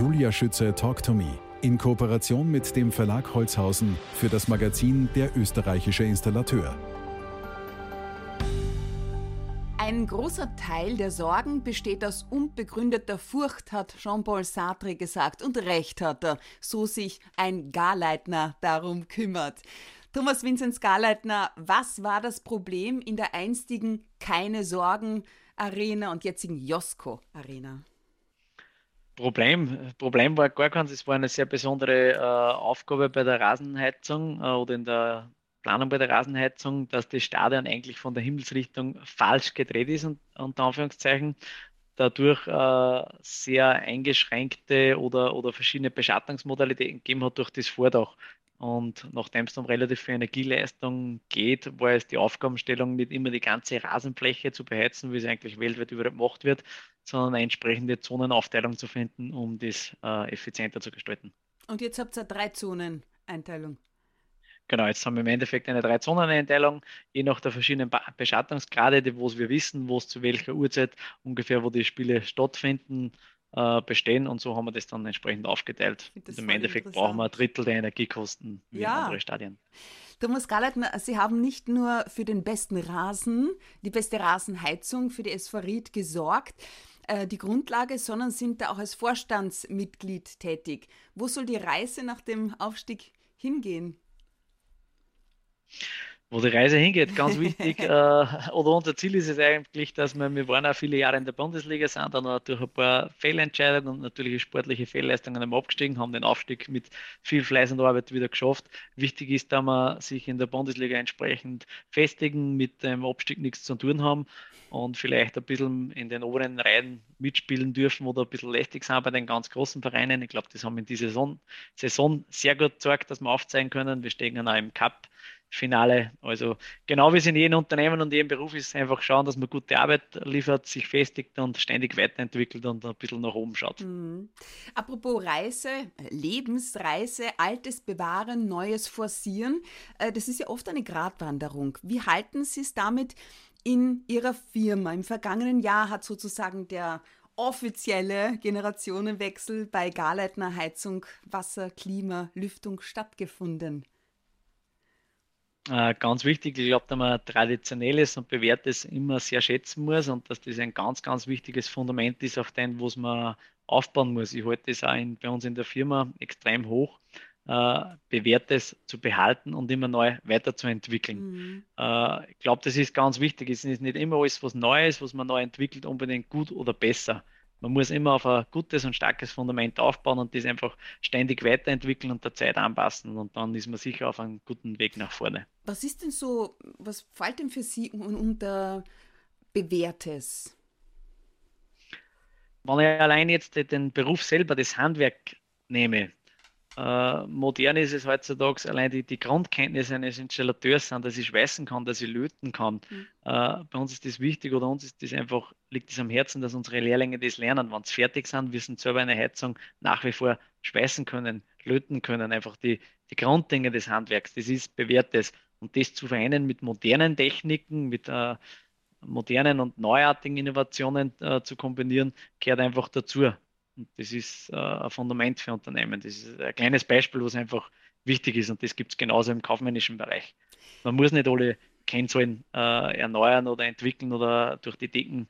Julia Schütze Talk to Me in Kooperation mit dem Verlag Holzhausen für das Magazin Der österreichische Installateur. Ein großer Teil der Sorgen besteht aus unbegründeter Furcht, hat Jean-Paul Sartre gesagt. Und recht hat er, so sich ein Garleitner darum kümmert. Thomas Vinzenz Garleitner, was war das Problem in der einstigen Keine Sorgen Arena und jetzigen Josko Arena? Problem, Problem war gar keins. Es war eine sehr besondere äh, Aufgabe bei der Rasenheizung äh, oder in der Planung bei der Rasenheizung, dass das Stadion eigentlich von der Himmelsrichtung falsch gedreht ist, unter Anführungszeichen, dadurch äh, sehr eingeschränkte oder, oder verschiedene Beschattungsmodalitäten gegeben hat durch das Vordach. Und nachdem es um relativ viel Energieleistung geht, war es die Aufgabenstellung, nicht immer die ganze Rasenfläche zu beheizen, wie es eigentlich weltweit überall gemacht wird, sondern eine entsprechende Zonenaufteilung zu finden, um das äh, effizienter zu gestalten. Und jetzt habt ihr drei Zonen-Einteilung. Genau, jetzt haben wir im Endeffekt eine Drei-Zonen-Einteilung, je nach der verschiedenen Beschattungsgrade, wo wir wissen, wo es zu welcher Uhrzeit ungefähr, wo die Spiele stattfinden, äh, bestehen und so haben wir das dann entsprechend aufgeteilt. Im Endeffekt brauchen wir ein Drittel der Energiekosten wie ja. andere Stadien. Thomas Galleitner, Sie haben nicht nur für den besten Rasen, die beste Rasenheizung für die SV Ried gesorgt, äh, die Grundlage, sondern sind da auch als Vorstandsmitglied tätig. Wo soll die Reise nach dem Aufstieg hingehen? Wo die Reise hingeht, ganz wichtig. äh, oder unser Ziel ist es eigentlich, dass wir, wir waren auch viele Jahre in der Bundesliga, sind dann durch ein paar Fehlentscheidungen und natürlich sportliche Fehlleistungen abgestiegen, haben den Aufstieg mit viel Fleiß und Arbeit wieder geschafft. Wichtig ist, dass wir sich in der Bundesliga entsprechend festigen, mit dem Abstieg nichts zu tun haben und vielleicht ein bisschen in den oberen Reihen mitspielen dürfen oder ein bisschen lästig sind bei den ganz großen Vereinen. Ich glaube, das haben in dieser Saison, Saison sehr gut gezeigt, dass wir aufzeigen können. Wir stehen auch im Cup Finale. Also genau wie es in jedem Unternehmen und jedem Beruf ist, einfach schauen, dass man gute Arbeit liefert, sich festigt und ständig weiterentwickelt und ein bisschen nach oben schaut. Mhm. Apropos Reise, Lebensreise, Altes bewahren, Neues forcieren, äh, das ist ja oft eine Gratwanderung. Wie halten Sie es damit in Ihrer Firma? Im vergangenen Jahr hat sozusagen der offizielle Generationenwechsel bei Garleitner Heizung, Wasser, Klima, Lüftung stattgefunden. Äh, ganz wichtig, ich glaube, dass man traditionelles und bewährtes immer sehr schätzen muss und dass das ein ganz, ganz wichtiges Fundament ist, auf dem, was man aufbauen muss. Ich halte das auch in, bei uns in der Firma extrem hoch, äh, bewährtes zu behalten und immer neu weiterzuentwickeln. Mhm. Äh, ich glaube, das ist ganz wichtig. Es ist nicht immer alles, was Neues, was man neu entwickelt, unbedingt gut oder besser man muss immer auf ein gutes und starkes Fundament aufbauen und das einfach ständig weiterentwickeln und der Zeit anpassen und dann ist man sicher auf einem guten Weg nach vorne. Was ist denn so, was fällt denn für Sie unter Bewährtes? Wenn ich allein jetzt den Beruf selber, das Handwerk nehme, äh, modern ist es heutzutage allein die, die Grundkenntnisse eines Installateurs sind, dass ich schweißen kann, dass ich löten kann. Mhm. Äh, bei uns ist das wichtig oder uns ist das einfach, liegt es am Herzen, dass unsere Lehrlinge das lernen. Wenn sie fertig sind, wir sind selber eine Heizung nach wie vor schweißen können, löten können, einfach die, die Grunddinge des Handwerks, das ist bewährtes. Und das zu vereinen mit modernen Techniken, mit äh, modernen und neuartigen Innovationen äh, zu kombinieren, gehört einfach dazu. Und das ist äh, ein Fundament für Unternehmen. Das ist ein kleines Beispiel, was einfach wichtig ist und das gibt es genauso im kaufmännischen Bereich. Man muss nicht alle Kennzahlen äh, erneuern oder entwickeln oder durch die Decken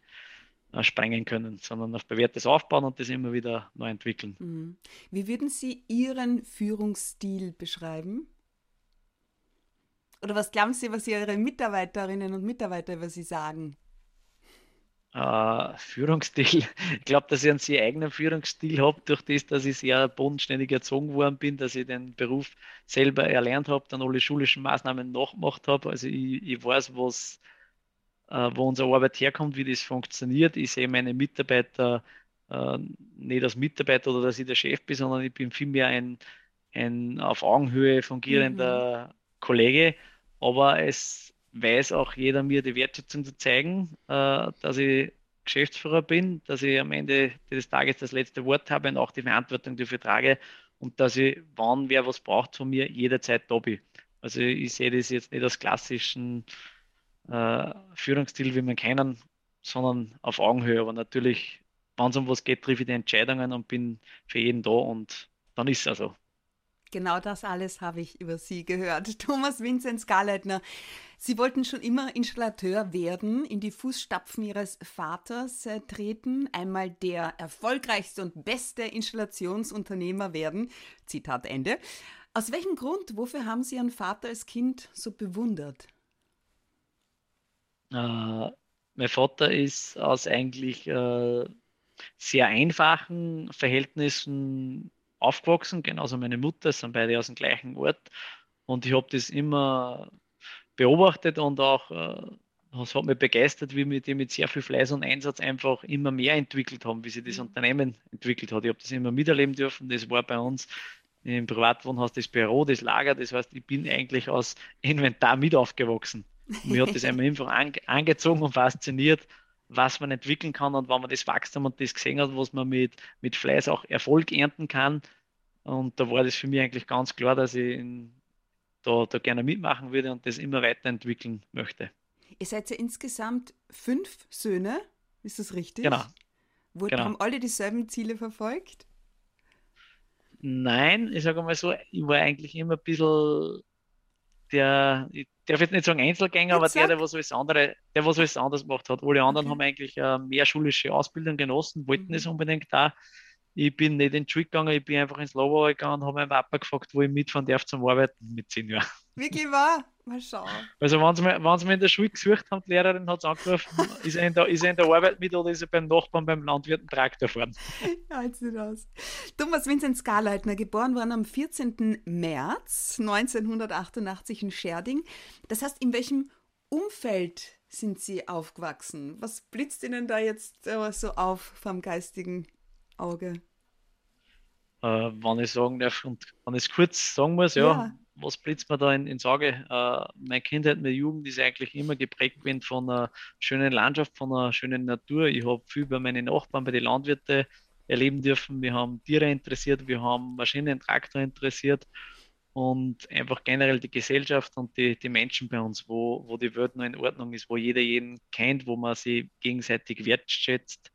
äh, sprengen können, sondern auf bewährtes aufbauen und das immer wieder neu entwickeln. Mhm. Wie würden Sie Ihren Führungsstil beschreiben? Oder was glauben Sie, was Ihre Mitarbeiterinnen und Mitarbeiter über Sie sagen? Äh, Führungsstil. Ich glaube, dass ich einen sehr eigenen Führungsstil habe, durch das, dass ich sehr bodenständig erzogen worden bin, dass ich den Beruf selber erlernt habe, dann alle schulischen Maßnahmen nachgemacht habe. Also ich, ich weiß, was, äh, wo unsere Arbeit herkommt, wie das funktioniert. Ich sehe meine Mitarbeiter äh, nicht als Mitarbeiter oder dass ich der Chef bin, sondern ich bin vielmehr ein, ein auf Augenhöhe fungierender mhm. Kollege. Aber es weiß auch jeder mir die Wertschätzung zu zeigen, äh, dass ich Geschäftsführer bin, dass ich am Ende des Tages das letzte Wort habe und auch die Verantwortung dafür trage und dass ich, wann wer was braucht von mir, jederzeit da bin. Also ich sehe das jetzt nicht als klassischen äh, Führungsstil, wie man kennen, sondern auf Augenhöhe. Aber natürlich, wenn es um was geht, treffe ich die Entscheidungen und bin für jeden da und dann ist es also. Genau das alles habe ich über Sie gehört. Thomas Vinzenz Garleitner, Sie wollten schon immer Installateur werden, in die Fußstapfen Ihres Vaters äh, treten, einmal der erfolgreichste und beste Installationsunternehmer werden. Zitat Ende. Aus welchem Grund, wofür haben Sie Ihren Vater als Kind so bewundert? Äh, mein Vater ist aus eigentlich äh, sehr einfachen Verhältnissen aufgewachsen, genauso meine Mutter, sind beide aus dem gleichen Ort. Und ich habe das immer beobachtet und auch äh, das hat mich begeistert, wie wir die mit sehr viel Fleiß und Einsatz einfach immer mehr entwickelt haben, wie sich das mhm. Unternehmen entwickelt hat. Ich habe das immer miterleben dürfen. Das war bei uns im Privatwohnhaus das Büro, das Lager. Das heißt, ich bin eigentlich aus Inventar mit aufgewachsen. Mir hat das einfach angezogen und fasziniert, was man entwickeln kann und wenn man das Wachstum und das gesehen hat, was man mit, mit Fleiß auch Erfolg ernten kann. Und da war das für mich eigentlich ganz klar, dass ich in, da, da gerne mitmachen würde und das immer weiterentwickeln möchte. Ihr seid ja insgesamt fünf Söhne, ist das richtig? Genau. Wurde, genau. Haben alle dieselben Ziele verfolgt? Nein, ich sage mal so, ich war eigentlich immer ein bisschen der, ich darf jetzt nicht sagen Einzelgänger, aber der, der was alles andere, der was alles anders gemacht hat. Alle anderen okay. haben eigentlich äh, mehr schulische Ausbildung genossen, wollten es mhm. unbedingt da. Ich bin nicht in die Schule gegangen, ich bin einfach ins Labor gegangen und habe meinen Papa gefragt, wo ich mitfahren darf zum Arbeiten mit zehn Jahren. Wirklich wahr? Mal schauen. Also, wenn sie, mir, wenn sie mir in der Schule gesucht haben, die Lehrerin hat es angerufen, ist er, in der, ist er in der Arbeit mit oder ist er beim Nachbarn, beim Landwirt einen Traktor fahren? Ja, jetzt nicht aus. Thomas Vincent Skarleitner, geboren worden am 14. März 1988 in Scherding. Das heißt, in welchem Umfeld sind Sie aufgewachsen? Was blitzt Ihnen da jetzt äh, so auf vom geistigen Auge? Äh, wenn ich sagen darf und wenn ich es kurz sagen muss, ja, ja was blitzt mir da in, ins Auge? Äh, meine Kindheit, meine Jugend ist eigentlich immer geprägt gewesen von einer schönen Landschaft, von einer schönen Natur. Ich habe viel bei meinen Nachbarn, bei den Landwirten erleben dürfen. Wir haben Tiere interessiert, wir haben Maschinen, Traktor interessiert und einfach generell die Gesellschaft und die, die Menschen bei uns, wo, wo die Welt noch in Ordnung ist, wo jeder jeden kennt, wo man sie gegenseitig wertschätzt.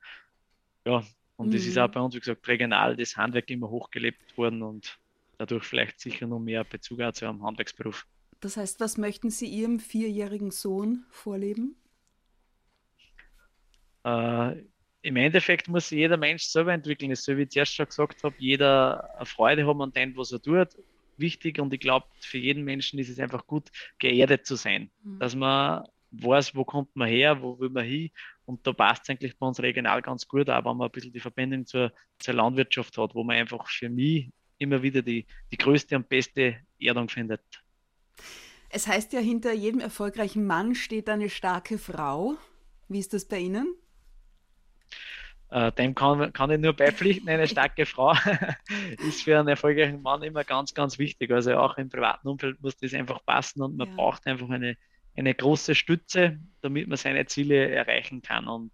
Ja, und es mhm. ist auch bei uns, wie gesagt, regional das Handwerk immer hochgelebt worden und dadurch vielleicht sicher noch mehr Bezug zu einem Handwerksberuf. Das heißt, was möchten Sie Ihrem vierjährigen Sohn vorleben? Äh, Im Endeffekt muss sich jeder Mensch selber entwickeln. So wie ich zuerst schon gesagt habe, jeder eine Freude haben an dem, was er tut. Wichtig und ich glaube, für jeden Menschen ist es einfach gut, geerdet zu sein. Mhm. Dass man weiß, wo kommt man her, wo will man hin. Und da passt es eigentlich bei uns regional ganz gut, auch wenn man ein bisschen die Verbindung zur, zur Landwirtschaft hat, wo man einfach für mich immer wieder die, die größte und beste Erdung findet. Es heißt ja, hinter jedem erfolgreichen Mann steht eine starke Frau. Wie ist das bei Ihnen? Äh, dem kann, kann ich nur beipflichten, eine starke Frau ist für einen erfolgreichen Mann immer ganz, ganz wichtig. Also auch im privaten Umfeld muss das einfach passen und man ja. braucht einfach eine, eine große Stütze, damit man seine Ziele erreichen kann. Und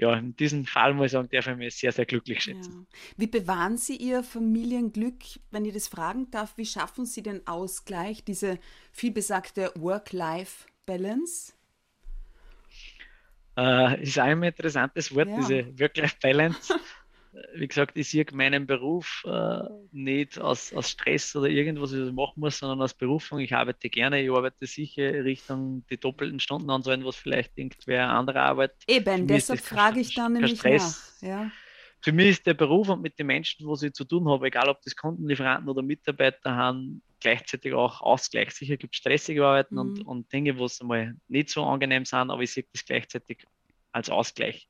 ja, in diesem Fall muss ich sagen, darf ich mich sehr, sehr glücklich schätzen. Ja. Wie bewahren Sie Ihr Familienglück, wenn ich das fragen darf? Wie schaffen Sie den Ausgleich, diese vielbesagte Work-Life-Balance? Äh, ist auch ein interessantes Wort, ja. diese Work-Life-Balance. wie gesagt, ich sehe meinen Beruf äh, nicht aus, aus Stress oder irgendwas, was ich machen muss, sondern aus Berufung. Ich arbeite gerne, ich arbeite sicher Richtung die doppelten Stunden anzahlen, was vielleicht irgendwer andere arbeitet. Eben, deshalb frage ich dann nämlich Stress. nach. Ja. Für mich ist der Beruf und mit den Menschen, wo ich zu tun habe, egal ob das Kundenlieferanten oder Mitarbeiter haben, gleichzeitig auch Ausgleich. Sicher gibt es stressige Arbeiten mhm. und, und Dinge, wo es einmal nicht so angenehm sind, aber ich sehe das gleichzeitig als Ausgleich.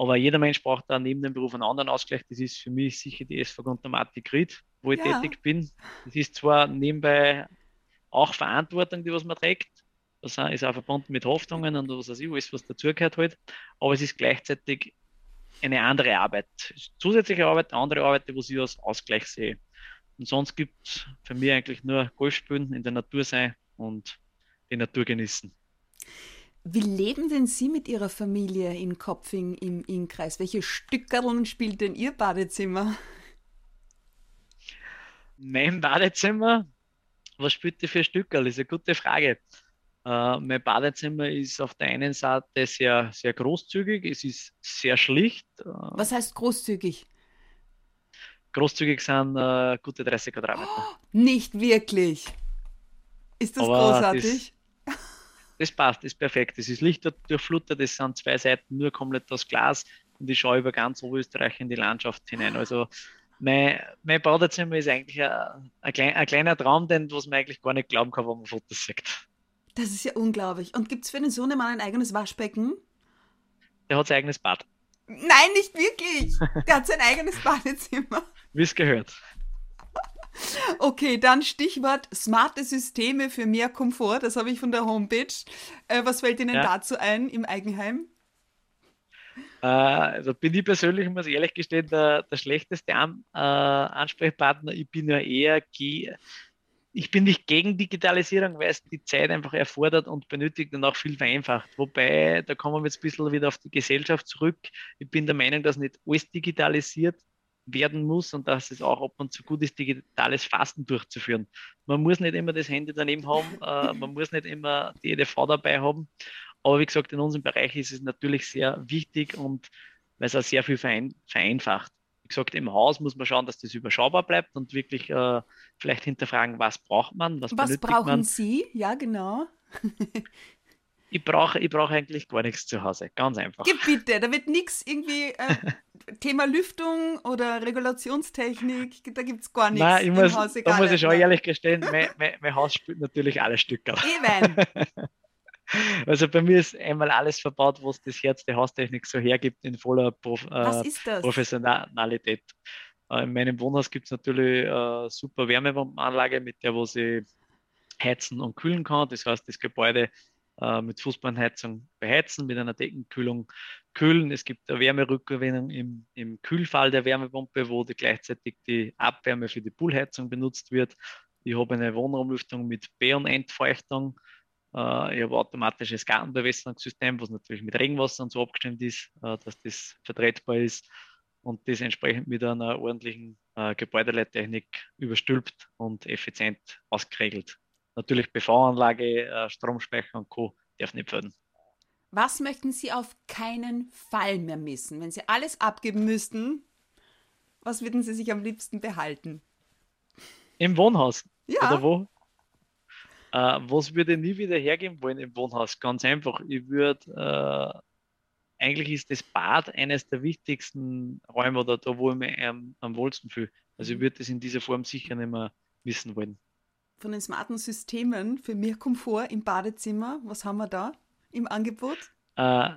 Aber jeder Mensch braucht da neben dem Beruf einen anderen Ausgleich. Das ist für mich sicher die SV Grundamatik Ried, wo ich ja. tätig bin. Das ist zwar nebenbei auch Verantwortung, die was man trägt. Das ist auch verbunden mit Hoffnungen und was weiß ich, alles, was dazugehört halt. Aber es ist gleichzeitig eine andere Arbeit. Zusätzliche Arbeit, andere Arbeit, die ich als Ausgleich sehe. Und sonst gibt es für mich eigentlich nur Golf spielen, in der Natur sein und die Natur genießen. Wie leben denn Sie mit Ihrer Familie in Kopfing im Innkreis? Welche Stückerln spielt denn Ihr Badezimmer? Mein Badezimmer? Was spielt ihr für Stückerl? Das ist eine gute Frage. Äh, mein Badezimmer ist auf der einen Seite sehr, sehr großzügig, es ist sehr schlicht. Äh, Was heißt großzügig? Großzügig sind äh, gute 30 Quadratmeter. Oh, nicht wirklich. Ist das Aber großartig? Das, das passt, ist perfekt. Es ist lichterdurchflutet, es sind zwei Seiten nur komplett aus Glas und ich schaue über ganz Oberösterreich in die Landschaft hinein. Also mein, mein Badezimmer ist eigentlich ein, ein, klein, ein, kleiner Traum, denn was man eigentlich gar nicht glauben kann, wenn man Fotos sieht. Das ist ja unglaublich. Und gibt es für den Sohnemann ein eigenes Waschbecken? Der hat sein eigenes Bad. Nein, nicht wirklich. Der hat sein eigenes Badezimmer. Wie es gehört. Okay, dann Stichwort smarte Systeme für mehr Komfort. Das habe ich von der Homepage. Äh, was fällt Ihnen ja. dazu ein im Eigenheim? Äh, also bin ich persönlich, muss ich ehrlich gestehen, der, der schlechteste An äh, Ansprechpartner. Ich bin ja eher, ich bin nicht gegen Digitalisierung, weil es die Zeit einfach erfordert und benötigt und auch viel vereinfacht. Wobei, da kommen wir jetzt ein bisschen wieder auf die Gesellschaft zurück. Ich bin der Meinung, dass nicht alles digitalisiert werden muss und dass es auch ab und zu gut ist, digitales Fasten durchzuführen. Man muss nicht immer das Handy daneben haben, äh, man muss nicht immer die EDV dabei haben. Aber wie gesagt, in unserem Bereich ist es natürlich sehr wichtig und weil es auch sehr viel verein, vereinfacht. Wie gesagt, im Haus muss man schauen, dass das überschaubar bleibt und wirklich äh, vielleicht hinterfragen, was braucht man, was, was brauchen man. Sie? Ja, genau. ich brauche ich brauch eigentlich gar nichts zu Hause. Ganz einfach. Gib bitte, da wird nichts irgendwie äh, Thema Lüftung oder Regulationstechnik, da gibt es gar nichts. Nein, ich muss, Haus, da muss ich schon ehrlich gestehen, mein, mein, mein, Haus spielt natürlich alle Stücke. Eben. Also bei mir ist einmal alles verbaut, was das Herz der Haustechnik so hergibt in voller Prof äh, Professionalität. Äh, in meinem Wohnhaus gibt es natürlich äh, super Wärmepumpenanlage, mit der wo sie heizen und kühlen kann. Das heißt, das Gebäude äh, mit Fußbodenheizung beheizen, mit einer Deckenkühlung kühlen. Es gibt eine Wärmerückgewinnung im, im Kühlfall der Wärmepumpe, wo die gleichzeitig die Abwärme für die Poolheizung benutzt wird. Ich habe eine Wohnraumlüftung mit B- und Entfeuchtung. Äh, ich habe ein automatisches Gartenbewässerungssystem, was natürlich mit Regenwasser und so abgestimmt ist, äh, dass das vertretbar ist und das entsprechend mit einer ordentlichen äh, Gebäudeleittechnik überstülpt und effizient ausgeregelt. Natürlich PV-Anlage, äh, Stromspeicher und Co. darf nicht fehlen. Was möchten Sie auf keinen Fall mehr missen? Wenn Sie alles abgeben müssten, was würden Sie sich am liebsten behalten? Im Wohnhaus. Ja. Oder wo? Äh, was würde ich nie wieder hergeben wollen im Wohnhaus? Ganz einfach. Ich würde, äh, eigentlich ist das Bad eines der wichtigsten Räume oder da, wo ich mich am, am wohlsten fühle. Also ich mhm. würde das in dieser Form sicher nicht mehr wissen wollen von den smarten Systemen für mehr Komfort im Badezimmer. Was haben wir da im Angebot? Äh,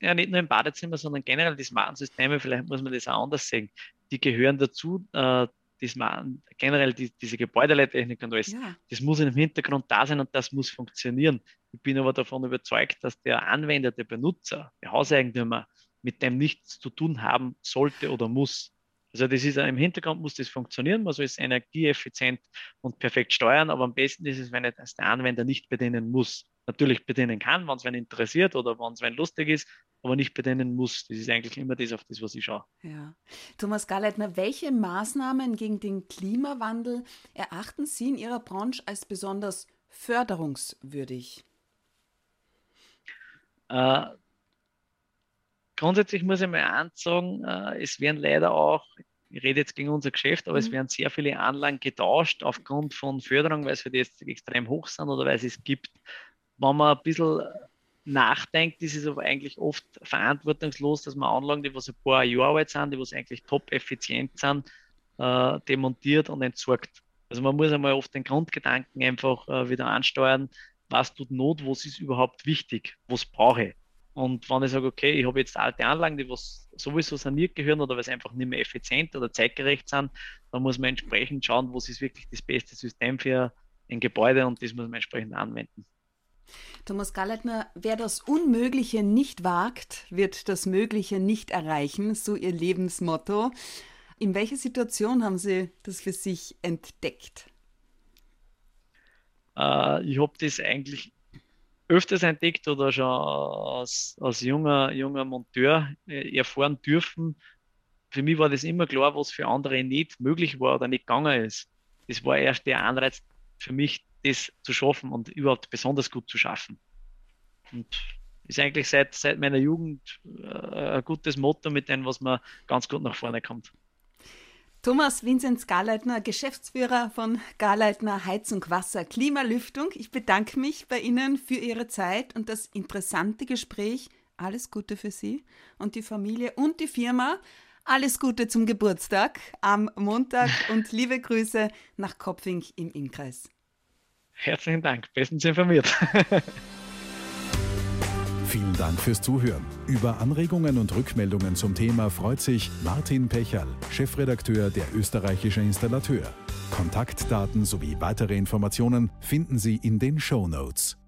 ja, nicht nur im Badezimmer, sondern generell die smarten Systeme, vielleicht muss man das auch anders sehen. Die gehören dazu, äh, die smarten, generell die, diese Gebäudeleittechnik und alles, ja. das muss im Hintergrund da sein und das muss funktionieren. Ich bin aber davon überzeugt, dass der Anwender, der Benutzer, der Hauseigentümer mit dem nichts zu tun haben sollte oder muss. Also das ist im Hintergrund muss das funktionieren, man soll es energieeffizient und perfekt steuern, aber am besten ist es, wenn es der Anwender nicht bedienen muss. Natürlich bedienen kann, wenn es wen interessiert oder wenn es wen lustig ist, aber nicht bedienen muss. Das ist eigentlich immer das, auf das, was ich schaue. Ja. Thomas Garleitner, welche Maßnahmen gegen den Klimawandel erachten Sie in Ihrer Branche als besonders förderungswürdig? Äh, grundsätzlich muss ich mal eins sagen, äh, es werden leider auch, ich rede jetzt gegen unser Geschäft, aber mhm. es werden sehr viele Anlagen getauscht aufgrund von Förderung, weil sie jetzt extrem hoch sind oder weil es es gibt. Wenn man ein bisschen nachdenkt, ist es aber eigentlich oft verantwortungslos, dass man Anlagen, die was ein paar Jahre alt sind, die was eigentlich top effizient sind, äh, demontiert und entsorgt. Also man muss einmal oft den Grundgedanken einfach äh, wieder ansteuern, was tut Not, was ist überhaupt wichtig, was brauche ich. Und wenn ich sage, okay, ich habe jetzt alte Anlagen, die was sowieso saniert gehören oder weil sie einfach nicht mehr effizient oder zeitgerecht sind, dann muss man entsprechend schauen, was ist wirklich das beste System für ein Gebäude und das muss man entsprechend anwenden. Thomas Galleitner, wer das Unmögliche nicht wagt, wird das Mögliche nicht erreichen, so Ihr Lebensmotto. In welcher Situation haben Sie das für sich entdeckt? Äh, ich habe das eigentlich öfters entdeckt oder schon als, als junger, junger Monteur äh, erfahren dürfen. Für mich war das immer klar, was für andere nicht möglich war oder nicht gegangen ist. Das war erst der Anreiz für mich, das zu schaffen und überhaupt besonders gut zu schaffen. Und ist eigentlich seit, seit meiner Jugend äh, ein gutes Motto, mit dem, was man ganz gut nach vorne kommt. Thomas Vinzenz Garleitner, Geschäftsführer von Garleitner Heizung, Wasser, Klimalüftung. Ich bedanke mich bei Ihnen für Ihre Zeit und das interessante Gespräch. Alles Gute für Sie und die Familie und die Firma. Alles Gute zum Geburtstag am Montag und liebe Grüße nach Kopfing im Innkreis. Herzlichen Dank, bestens informiert. Vielen Dank fürs Zuhören. Über Anregungen und Rückmeldungen zum Thema freut sich Martin Pecherl, Chefredakteur der Österreichische Installateur. Kontaktdaten sowie weitere Informationen finden Sie in den Show Notes.